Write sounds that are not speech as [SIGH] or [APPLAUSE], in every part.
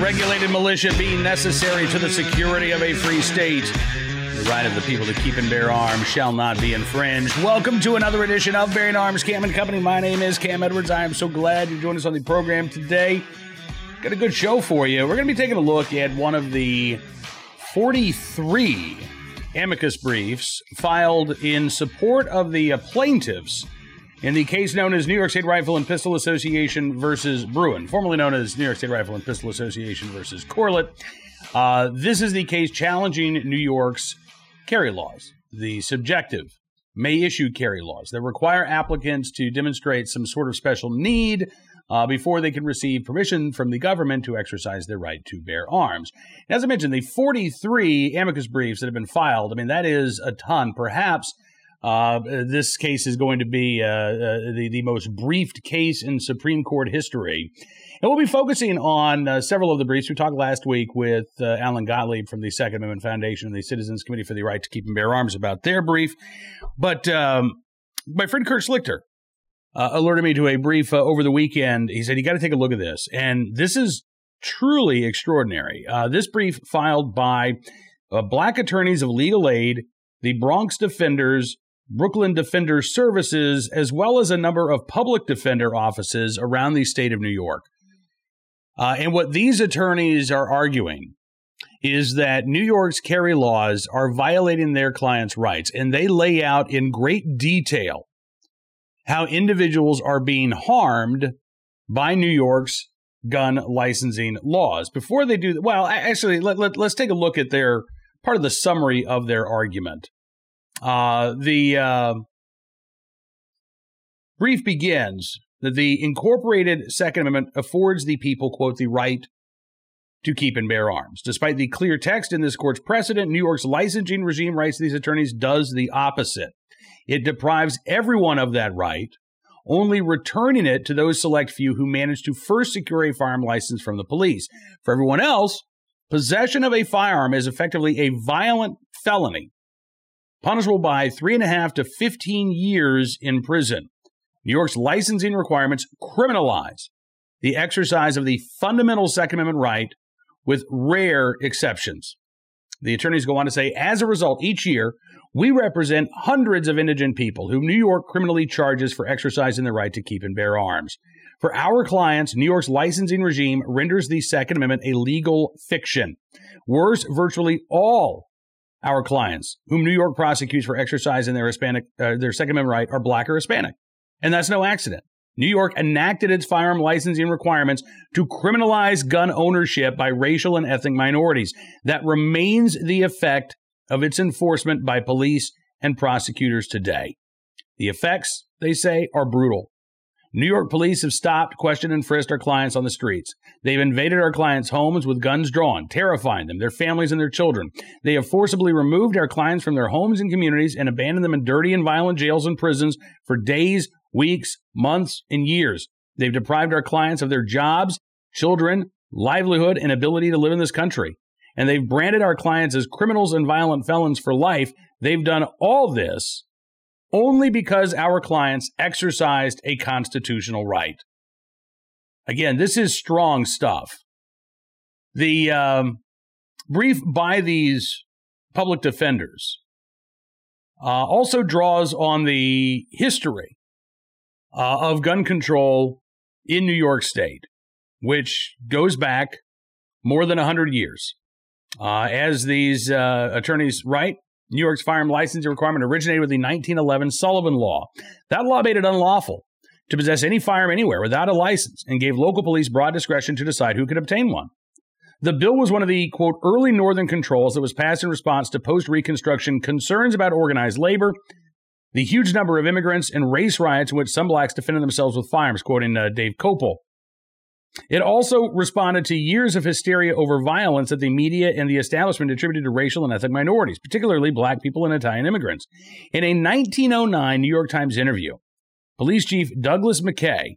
regulated militia being necessary to the security of a free state. The right of the people to keep and bear arms shall not be infringed. Welcome to another edition of Bearing Arms Cam and Company. My name is Cam Edwards. I am so glad you joined us on the program today. Got a good show for you. We're going to be taking a look at one of the 43 amicus briefs filed in support of the plaintiffs in the case known as New York State Rifle and Pistol Association versus Bruen, formerly known as New York State Rifle and Pistol Association versus Corlett. Uh, this is the case challenging New York's carry laws, the subjective may issue carry laws that require applicants to demonstrate some sort of special need uh, before they can receive permission from the government to exercise their right to bear arms. As I mentioned, the 43 amicus briefs that have been filed, I mean, that is a ton. Perhaps uh, this case is going to be uh, uh, the, the most briefed case in Supreme Court history. And we'll be focusing on uh, several of the briefs. We talked last week with uh, Alan Gottlieb from the Second Amendment Foundation and the Citizens Committee for the Right to Keep and Bear Arms about their brief. But um, my friend Kurt Schlichter uh, alerted me to a brief over the weekend. He said, You got to take a look at this. And this is truly extraordinary. this brief filed by black attorneys of legal aid, the Bronx Defenders, Brooklyn Defender Services, as well as a number of public defender offices around the state of New York. Uh, and what these attorneys are arguing is that New York's carry laws are violating their clients' rights, and they lay out in great detail how individuals are being harmed by New York's gun licensing laws. Before they do, well, actually, let, let, let's take a look at their part of the summary of their argument. Uh, the uh, brief begins that the incorporated Second Amendment affords the people, quote, the right to keep and bear arms. Despite the clear text in this court's precedent, New York's licensing regime, writes these attorneys, does the opposite. It deprives everyone of that right, only returning it to those select few who manage to first secure a firearm license from the police. For everyone else, possession of a firearm is effectively a violent felony punishable by three and a half to 15 years in prison. New York's licensing requirements criminalize the exercise of the fundamental Second Amendment right with rare exceptions. The attorneys go on to say, as a result, each year, we represent hundreds of indigent people whom New York criminally charges for exercising the right to keep and bear arms. For our clients, New York's licensing regime renders the Second Amendment a legal fiction. Worse, virtually all our clients, whom New York prosecutes for exercising their Hispanic, uh, their Second Amendment right, are black or Hispanic. And that's no accident. New York enacted its firearm licensing requirements to criminalize gun ownership by racial and ethnic minorities. That remains the effect of its enforcement by police and prosecutors today. The effects, they say, are brutal. New York police have stopped, questioned, and frisked our clients on the streets. They've invaded our clients' homes with guns drawn, terrifying them, their families, and their children. They have forcibly removed our clients from their homes and communities and abandoned them in dirty and violent jails and prisons for days, weeks, months, and years. They've deprived our clients of their jobs, children, livelihood, and ability to live in this country. And they've branded our clients as criminals and violent felons for life. They've done all this only because our clients exercised a constitutional right. Again, this is strong stuff. The um, brief by these public defenders uh, also draws on the history uh, of gun control in New York State, which goes back more than 100 years. Uh, as these uh, attorneys write, New York's firearm licensing requirement originated with the 1911 Sullivan Law. That law made it unlawful to possess any firearm anywhere without a license and gave local police broad discretion to decide who could obtain one. The bill was one of the, quote, early Northern controls that was passed in response to post Reconstruction concerns about organized labor, the huge number of immigrants, and race riots in which some blacks defended themselves with firearms, quoting uh, Dave Kopel. It also responded to years of hysteria over violence that the media and the establishment attributed to racial and ethnic minorities, particularly black people and Italian immigrants. In a 1909 New York Times interview, Police Chief Douglas McKay,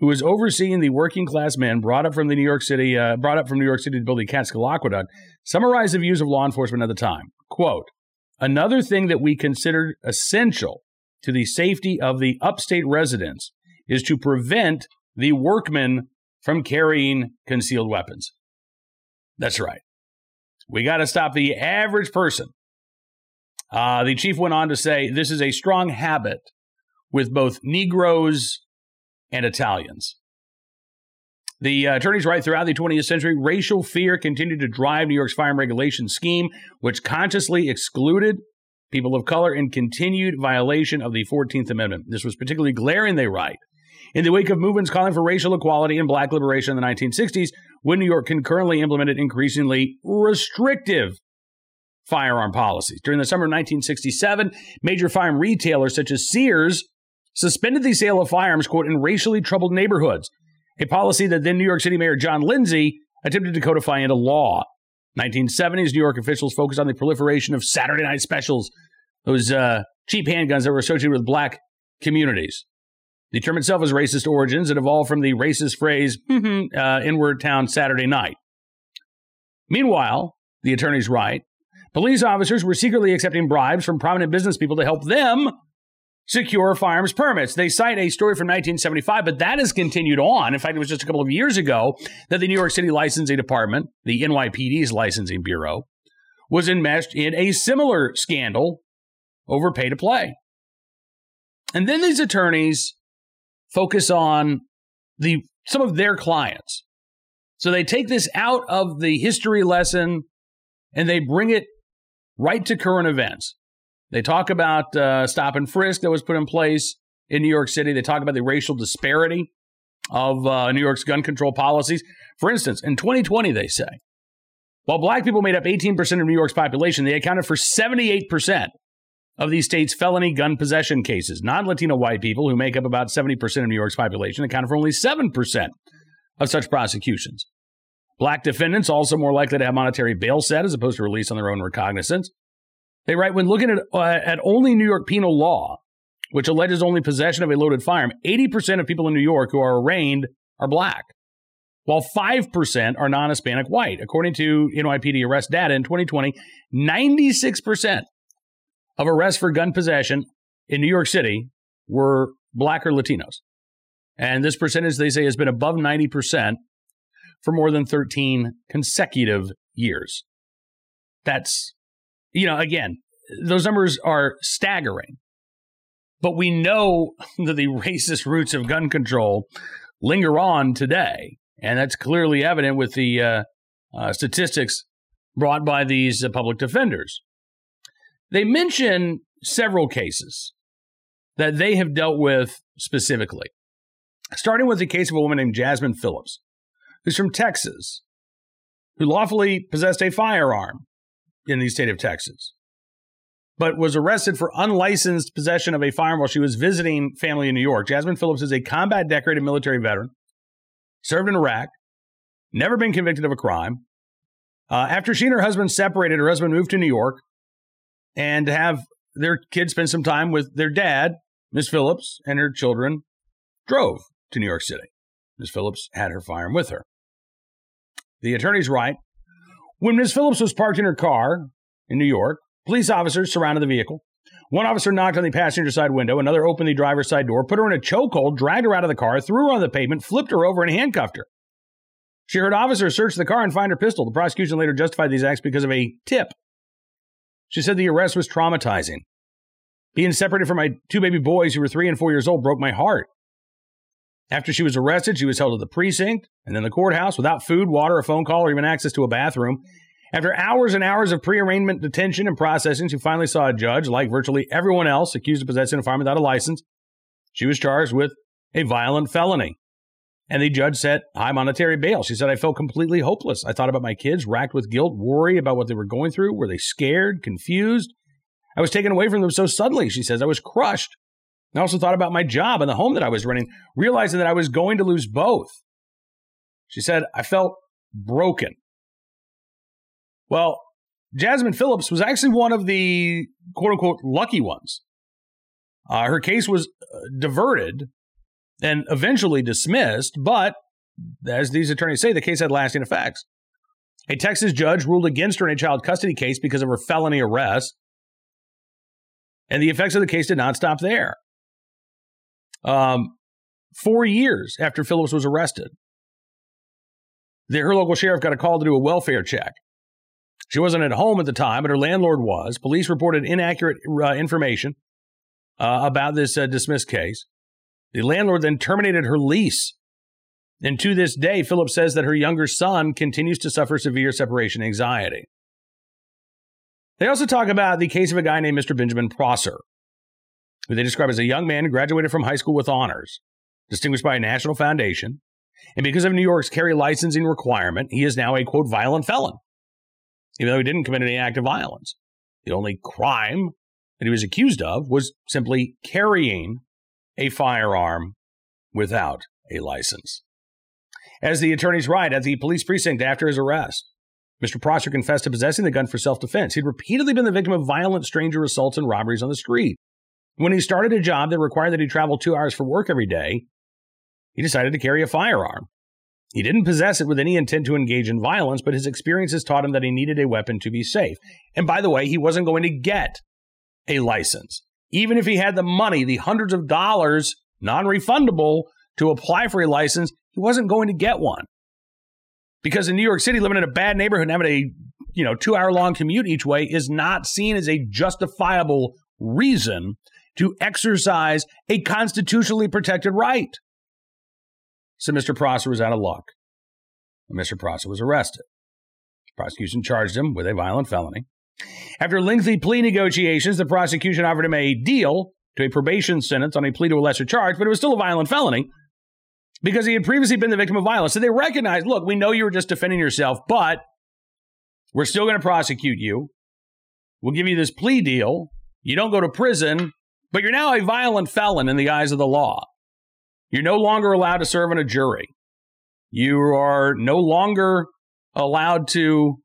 who was overseeing the working class men brought up from the New York City, uh, brought up from New York City to build the Catskill Aqueduct, summarized the views of law enforcement at the time. Quote, Another thing that we considered essential to the safety of the upstate residents is to prevent the workmen from carrying concealed weapons. That's right. We got to stop the average person. Uh, the chief went on to say this is a strong habit with both Negroes and Italians. The uh, attorneys write throughout the 20th century, racial fear continued to drive New York's firearm regulation scheme, which consciously excluded people of color in continued violation of the 14th Amendment. This was particularly glaring, they write, in the wake of movements calling for racial equality and black liberation in the 1960s, when New York concurrently implemented increasingly restrictive firearm policies. During the summer of 1967, major firearm retailers such as Sears suspended the sale of firearms, quote, in racially troubled neighborhoods, a policy that then New York City Mayor John Lindsay attempted to codify into law. 1970s, New York officials focused on the proliferation of Saturday night specials, those uh, cheap handguns that were associated with black communities. The term itself has racist origins. It evolved from the racist phrase, uh, inward town Saturday night. Meanwhile, the attorneys write, police officers were secretly accepting bribes from prominent business people to help them secure firearms permits. They cite a story from 1975, but that has continued on. In fact, it was just a couple of years ago that the New York City Licensing Department, the NYPD's licensing bureau, was enmeshed in a similar scandal over pay to play. And then these attorneys focus on the some of their clients. So they take this out of the history lesson and they bring it right to current events. They talk about uh, stop and frisk that was put in place in New York City. They talk about the racial disparity of uh, New York's gun control policies. For instance, in 2020, they say, while black people made up 18% of New York's population, they accounted for 78% of the state's felony gun possession cases. Non Latino white people, who make up about 70% of New York's population, accounted for only 7% of such prosecutions. Black defendants also more likely to have monetary bail set as opposed to release on their own recognizance. They write when looking at, uh, at only New York penal law, which alleges only possession of a loaded firearm, 80% of people in New York who are arraigned are black, while 5% are non Hispanic white. According to NYPD arrest data in 2020, 96% of arrests for gun possession in New York City were black or Latinos. And this percentage, they say, has been above 90% for more than 13 consecutive years. That's you know, again, those numbers are staggering. But we know [LAUGHS] that the racist roots of gun control linger on today. And that's clearly evident with the uh, uh, statistics brought by these uh, public defenders. They mention several cases that they have dealt with specifically, starting with the case of a woman named Jasmine Phillips, who's from Texas, who lawfully possessed a firearm in the state of Texas, but was arrested for unlicensed possession of a firearm while she was visiting family in New York. Jasmine Phillips is a combat decorated military veteran, served in Iraq, never been convicted of a crime. Uh, after she and her husband separated, her husband moved to New York and have their kids spend some time with their dad, Miss Phillips, and her children drove to New York City. Miss Phillips had her firearm with her. The attorney's right when Miss Phillips was parked in her car in New York, police officers surrounded the vehicle. One officer knocked on the passenger side window, another opened the driver's side door, put her in a chokehold, dragged her out of the car, threw her on the pavement, flipped her over, and handcuffed her. She heard officers search the car and find her pistol. The prosecution later justified these acts because of a tip. She said the arrest was traumatizing. Being separated from my two baby boys who were three and four years old broke my heart. After she was arrested, she was held at the precinct and then the courthouse without food, water, a phone call, or even access to a bathroom. After hours and hours of pre-arraignment detention and processing, she finally saw a judge, like virtually everyone else accused of possessing a firearm without a license. She was charged with a violent felony. And the judge set high monetary bail. She said, I felt completely hopeless. I thought about my kids, racked with guilt, worry about what they were going through. Were they scared, confused? I was taken away from them so suddenly, she says. I was crushed. I also thought about my job and the home that I was running, realizing that I was going to lose both. She said, I felt broken. Well, Jasmine Phillips was actually one of the quote unquote lucky ones. Uh, her case was uh, diverted and eventually dismissed, but as these attorneys say, the case had lasting effects. A Texas judge ruled against her in a child custody case because of her felony arrest. And the effects of the case did not stop there. Um, four years after Phillips was arrested, the, her local sheriff got a call to do a welfare check. She wasn't at home at the time, but her landlord was. Police reported inaccurate uh, information uh, about this uh, dismissed case. The landlord then terminated her lease. And to this day, Phillips says that her younger son continues to suffer severe separation anxiety. They also talk about the case of a guy named Mr. Benjamin Prosser, who they describe as a young man who graduated from high school with honors, distinguished by a national foundation. And because of New York's carry licensing requirement, he is now a quote violent felon, even though he didn't commit any act of violence. The only crime that he was accused of was simply carrying a firearm without a license. As the attorneys write at the police precinct after his arrest, Mr. Prosser confessed to possessing the gun for self defense. He'd repeatedly been the victim of violent stranger assaults and robberies on the street. When he started a job that required that he travel two hours for work every day, he decided to carry a firearm. He didn't possess it with any intent to engage in violence, but his experiences taught him that he needed a weapon to be safe. And by the way, he wasn't going to get a license. Even if he had the money, the hundreds of dollars, non refundable, to apply for a license, he wasn't going to get one. Because in New York City, living in a bad neighborhood and having a you know two hour long commute each way is not seen as a justifiable reason to exercise a constitutionally protected right. So Mr. Prosser was out of luck. Mr. Prosser was arrested. The prosecution charged him with a violent felony. After lengthy plea negotiations, the prosecution offered him a deal to a probation sentence on a plea to a lesser charge, but it was still a violent felony because he had previously been the victim of violence. So they recognized, look, we know you were just defending yourself, but we're still going to prosecute you. We'll give you this plea deal. You don't go to prison, but you're now a violent felon in the eyes of the law. You're no longer allowed to serve on a jury. You are no longer allowed to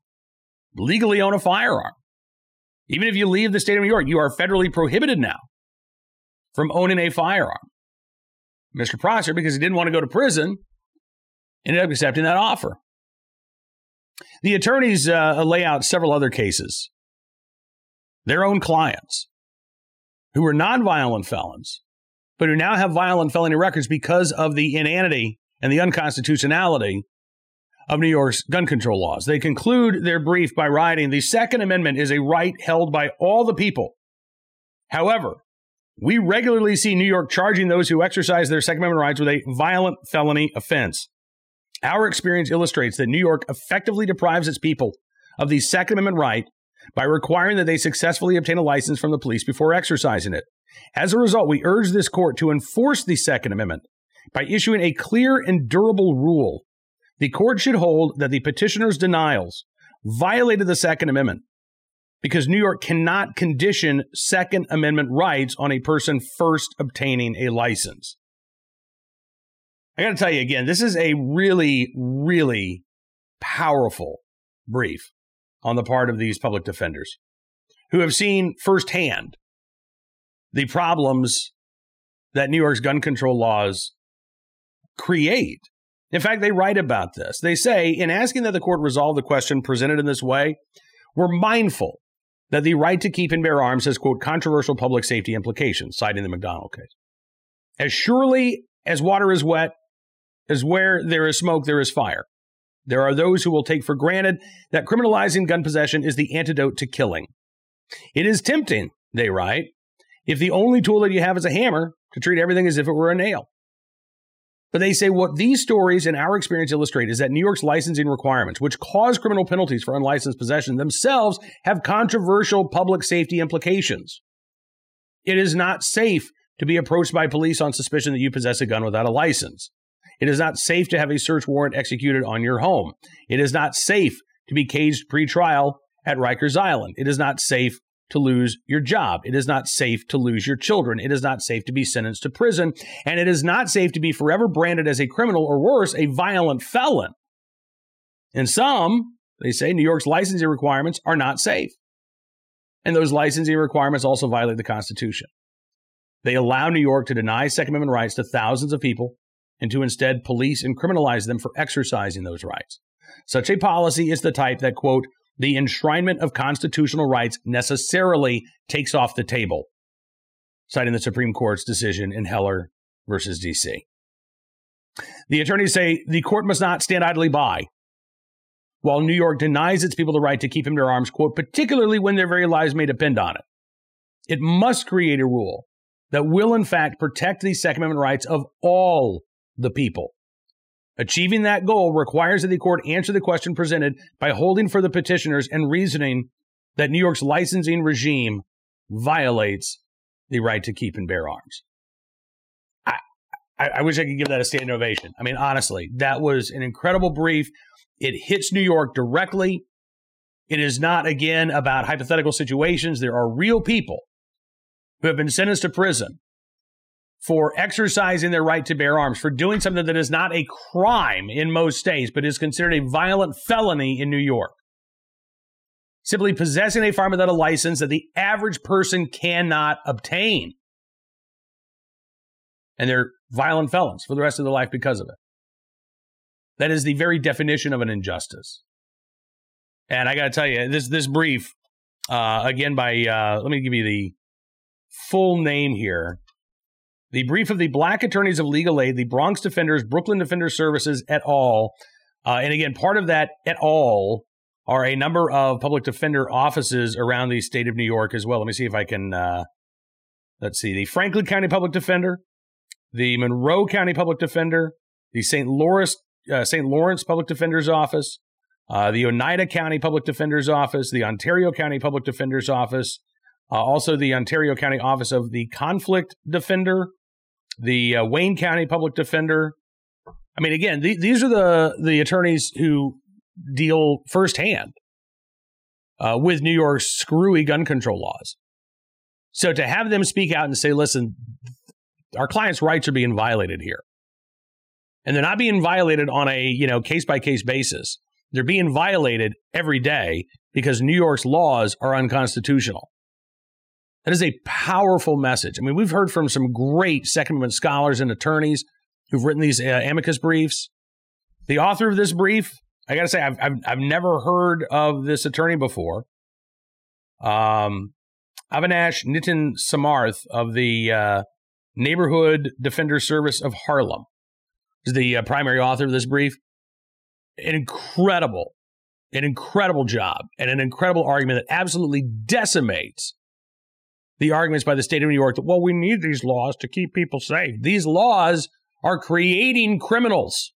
legally own a firearm. Even if you leave the state of New York, you are federally prohibited now from owning a firearm. Mr. Prosser, because he didn't want to go to prison, ended up accepting that offer. The attorneys uh, lay out several other cases. Their own clients who were nonviolent felons, but who now have violent felony records because of the inanity and the unconstitutionality of New York's gun control laws. They conclude their brief by writing The Second Amendment is a right held by all the people. However, we regularly see New York charging those who exercise their Second Amendment rights with a violent felony offense. Our experience illustrates that New York effectively deprives its people of the Second Amendment right by requiring that they successfully obtain a license from the police before exercising it. As a result, we urge this court to enforce the Second Amendment by issuing a clear and durable rule. The court should hold that the petitioner's denials violated the Second Amendment because New York cannot condition Second Amendment rights on a person first obtaining a license. I got to tell you again, this is a really, really powerful brief on the part of these public defenders who have seen firsthand the problems that New York's gun control laws create. In fact, they write about this. They say, in asking that the court resolve the question presented in this way, we're mindful that the right to keep and bear arms has, quote, controversial public safety implications, citing the McDonald case. As surely as water is wet, as where there is smoke, there is fire. There are those who will take for granted that criminalizing gun possession is the antidote to killing. It is tempting, they write, if the only tool that you have is a hammer, to treat everything as if it were a nail. But they say what these stories and our experience illustrate is that New York's licensing requirements, which cause criminal penalties for unlicensed possession, themselves have controversial public safety implications. It is not safe to be approached by police on suspicion that you possess a gun without a license. It is not safe to have a search warrant executed on your home. It is not safe to be caged pre-trial at Rikers Island. It is not safe to lose your job. It is not safe to lose your children. It is not safe to be sentenced to prison. And it is not safe to be forever branded as a criminal or worse, a violent felon. And some, they say New York's licensing requirements are not safe. And those licensing requirements also violate the Constitution. They allow New York to deny Second Amendment rights to thousands of people and to instead police and criminalize them for exercising those rights. Such a policy is the type that, quote, the enshrinement of constitutional rights necessarily takes off the table, citing the Supreme Court's decision in Heller versus DC. The attorneys say the court must not stand idly by while New York denies its people the right to keep and bear arms, quote, particularly when their very lives may depend on it. It must create a rule that will, in fact, protect the Second Amendment rights of all the people. Achieving that goal requires that the court answer the question presented by holding for the petitioners and reasoning that New York's licensing regime violates the right to keep and bear arms. I, I, I wish I could give that a standing ovation. I mean, honestly, that was an incredible brief. It hits New York directly. It is not, again, about hypothetical situations. There are real people who have been sentenced to prison for exercising their right to bear arms, for doing something that is not a crime in most states, but is considered a violent felony in New York. Simply possessing a firearm without a license that the average person cannot obtain. And they're violent felons for the rest of their life because of it. That is the very definition of an injustice. And I got to tell you, this this brief, uh, again by uh, let me give you the full name here. The brief of the Black Attorneys of Legal Aid, the Bronx Defenders, Brooklyn Defender Services et al. Uh, and again, part of that et al. are a number of public defender offices around the state of New York as well. Let me see if I can. Uh, let's see. The Franklin County Public Defender, the Monroe County Public Defender, the St. Lawrence uh, St. Lawrence Public Defender's Office, uh, the Oneida County Public Defender's Office, the Ontario County Public Defender's Office, uh, also the Ontario County Office of the Conflict Defender, the uh, Wayne County Public Defender. I mean, again, th- these are the the attorneys who deal firsthand uh, with New York's screwy gun control laws. So to have them speak out and say, "Listen, our clients' rights are being violated here," and they're not being violated on a you know case by case basis. They're being violated every day because New York's laws are unconstitutional. That is a powerful message. I mean, we've heard from some great Second Amendment scholars and attorneys who've written these uh, amicus briefs. The author of this brief, I got to say, I've, I've, I've never heard of this attorney before. Um, Avinash Nitin Samarth of the uh, Neighborhood Defender Service of Harlem is the uh, primary author of this brief. An incredible, an incredible job and an incredible argument that absolutely decimates the arguments by the state of New York that, well, we need these laws to keep people safe. These laws are creating criminals.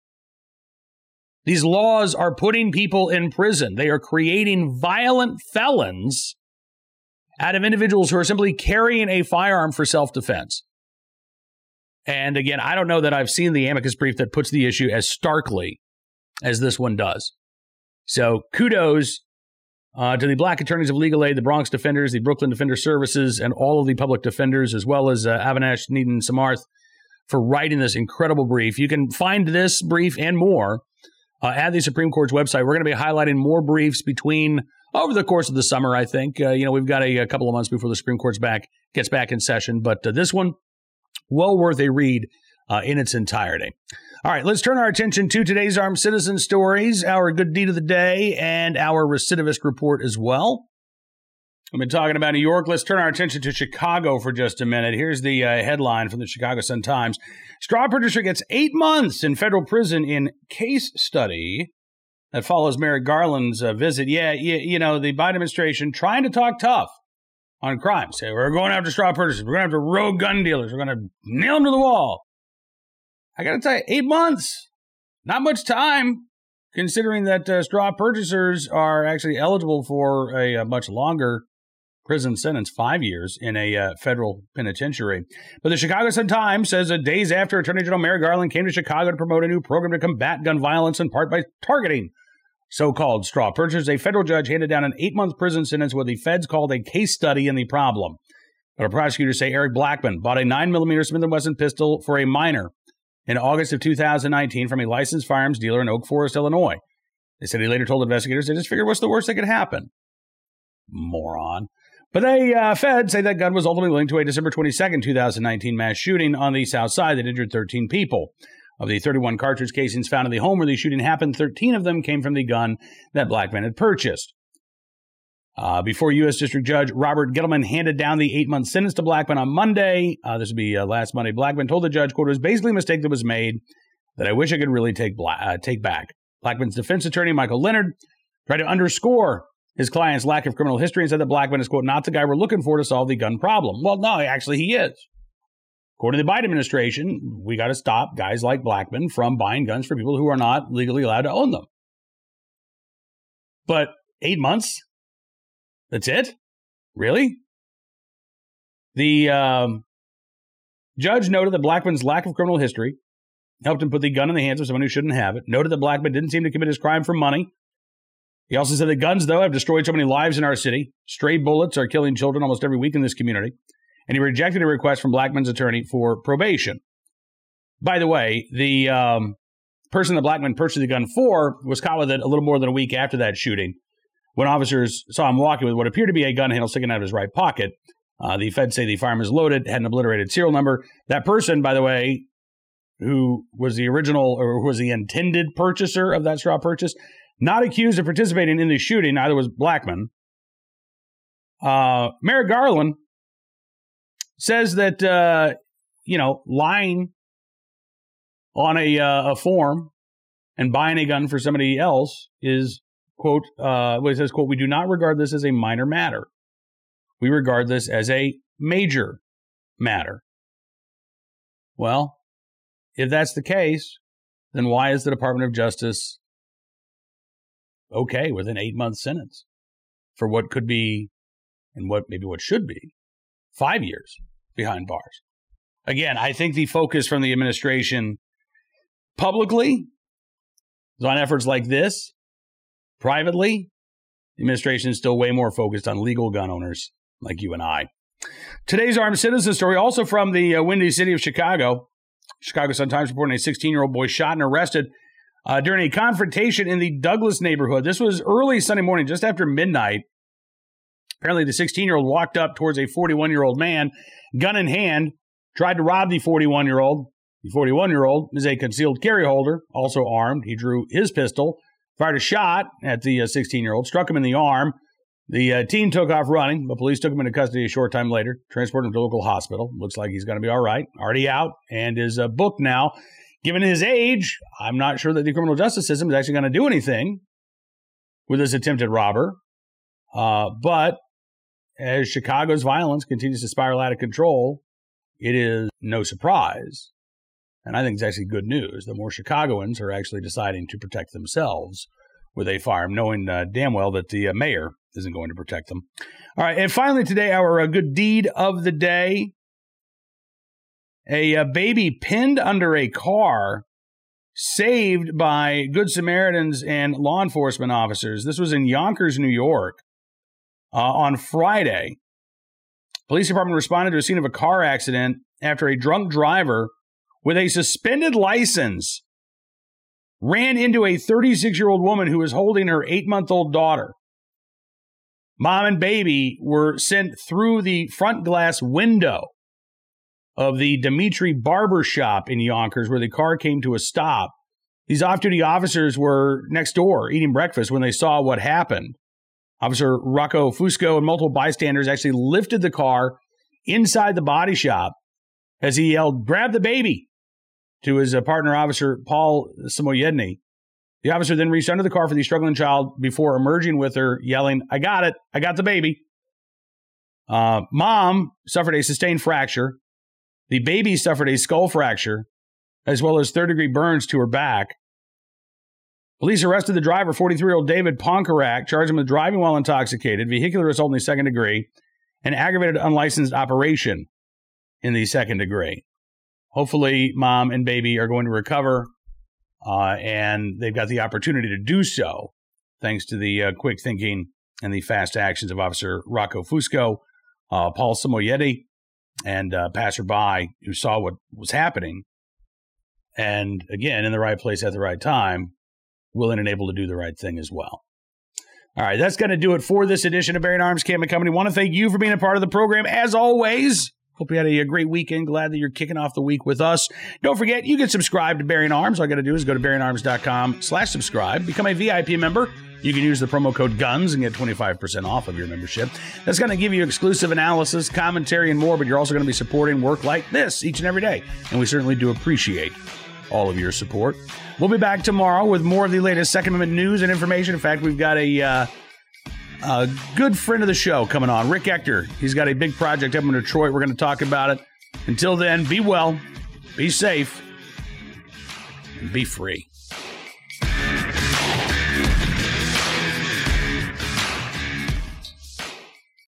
These laws are putting people in prison. They are creating violent felons out of individuals who are simply carrying a firearm for self defense. And again, I don't know that I've seen the amicus brief that puts the issue as starkly as this one does. So kudos uh, to the Black Attorneys of Legal Aid, the Bronx Defenders, the Brooklyn Defender Services, and all of the public defenders, as well as uh, Avinash Samarth, for writing this incredible brief. You can find this brief and more uh, at the Supreme Court's website. We're going to be highlighting more briefs between over the course of the summer. I think uh, you know we've got a, a, couple of months before the Supreme Court's back gets back in session, but uh, this one well worth a read uh, in its entirety. All right, let's turn our attention to today's armed citizen stories, our good deed of the day, and our recidivist report as well. We've been talking about New York. Let's turn our attention to Chicago for just a minute. Here's the uh, headline from the Chicago Sun Times Straw purchaser gets eight months in federal prison in case study that follows Merrick Garland's uh, visit. Yeah, you, you know, the Biden administration trying to talk tough on crime. Say, we're going after straw purchasers. We're going after rogue gun dealers. We're going to nail them to the wall. I got to tell you, eight months, not much time, considering that uh, straw purchasers are actually eligible for a, a, much longer prison sentence, five years in a uh, federal penitentiary. But the Chicago Sun Times says that days after Attorney General Merrick Garland came to Chicago to promote a new program to combat gun violence, in part by targeting so called straw purchasers, a federal judge handed down an eight month prison sentence what the feds called a case study in the problem. But prosecutors say Eric Blackman bought a 9mm Smith & Wesson pistol for a minor in August of 2019 from a licensed firearms dealer in Oak Forest, Illinois. They said he later told investigators they just figured what's the worst that could happen. Moron. But they, uh, Fed say that gun was ultimately linked to a December 22, 2019 mass shooting on the South Side that injured 13 people. Of the 31 cartridge casings found in the home where the shooting happened, 13 of them came from the gun that Blackman had purchased. Uh, before U.S. District Judge Robert Gettleman handed down the eight month sentence to Blackman on Monday, uh, this would be uh, last Monday, Blackman told the judge, quote, it was basically a mistake that was made that I wish I could really take, bla- uh, take back. Blackman's defense attorney, Michael Leonard, tried to underscore his client's lack of criminal history and said that Blackman is, quote, not the guy we're looking for to solve the gun problem. Well, no, actually, he is. According to the Biden administration, we got to stop guys like Blackman from buying guns for people who are not legally allowed to own them. But eight months? That's it? Really? The um, judge noted that Blackman's lack of criminal history helped him put the gun in the hands of someone who shouldn't have it. Noted that Blackman didn't seem to commit his crime for money. He also said that guns, though, have destroyed so many lives in our city. Stray bullets are killing children almost every week in this community. And he rejected a request from Blackman's attorney for probation. By the way, the um, person that Blackman purchased the gun for was caught with it a little more than a week after that shooting when officers saw him walking with what appeared to be a gun handle sticking out of his right pocket. Uh, the feds say the firearm was loaded, had an obliterated serial number. That person, by the way, who was the original or who was the intended purchaser of that straw purchase, not accused of participating in the shooting, neither was Blackman. Uh, Merrick Garland says that, uh, you know, lying on a, uh, a form and buying a gun for somebody else is, quote, uh, what it says, quote, we do not regard this as a minor matter. We regard this as a major matter. Well, if that's the case, then why is the Department of Justice okay with an eight month sentence for what could be and what maybe what should be five years behind bars? Again, I think the focus from the administration publicly is on efforts like this. Privately, the administration is still way more focused on legal gun owners like you and I. Today's armed citizen story, also from the uh, windy city of Chicago. Chicago Sun Times reporting a 16 year old boy shot and arrested uh, during a confrontation in the Douglas neighborhood. This was early Sunday morning, just after midnight. Apparently, the 16 year old walked up towards a 41 year old man, gun in hand, tried to rob the 41 year old. The 41 year old is a concealed carry holder, also armed. He drew his pistol, fired a shot at the 16 uh, year old, struck him in the arm. The uh, teen took off running, but police took him into custody a short time later, transported him to a local hospital. Looks like he's going to be all right, already out, and is uh, booked now. Given his age, I'm not sure that the criminal justice system is actually going to do anything with this attempted robber. Uh, but as Chicago's violence continues to spiral out of control, it is no surprise. And I think it's actually good news that more Chicagoans are actually deciding to protect themselves with a firearm, knowing uh, damn well that the uh, mayor isn't going to protect them. All right, and finally today, our uh, good deed of the day: a, a uh, baby pinned under a car, saved by Good Samaritans and law enforcement officers. This was in Yonkers, New York, uh, on Friday. Police department responded to a scene of a car accident after a drunk driver with a suspended license ran into a 36 year old woman who was holding her eight month old daughter. Mom and baby were sent through the front glass window of the Dimitri Barber Shop in Yonkers, where the car came to a stop. These off duty officers were next door eating breakfast when they saw what happened. Officer Rocco Fusco and multiple bystanders actually lifted the car inside the body shop as he yelled, Grab the baby! To his uh, partner officer, Paul Samoyedny. The officer then reached under the car for the struggling child before emerging with her, yelling, I got it. I got the baby. Uh, mom suffered a sustained fracture. The baby suffered a skull fracture, as well as third degree burns to her back. Police arrested the driver, 43 year old David Ponkarak, charged him with driving while intoxicated, vehicular assault in the second degree, and aggravated unlicensed operation in the second degree. Hopefully, mom and baby are going to recover uh, and they've got the opportunity to do so thanks to the uh, quick thinking and the fast actions of Officer Rocco Fusco, uh, Paul Samoyedi, and uh, passerby who saw what was happening. And again, in the right place at the right time, willing and able to do the right thing as well. All right, that's going to do it for this edition of Bearing Arms Cam and Company. Want to thank you for being a part of the program. As always, Hope you had a, great weekend. Glad that you're kicking off the week with us. Don't forget, you can subscribe to Bearing Arms. All you got to do is go to bearingarms.com slash subscribe. Become a VIP member. You can use the promo code GUNS and get 25% off of your membership. That's going to give you exclusive analysis, commentary, and more, but you're also going to be supporting work like this each and every day. And we certainly do appreciate all of your support. We'll be back tomorrow with more of the latest Second Amendment news and information. In fact, we've got a, uh, a good friend of the show coming on, Rick Ector. He's got a big project up in Detroit. We're going to talk about it. Until then, be well, be safe, and be free.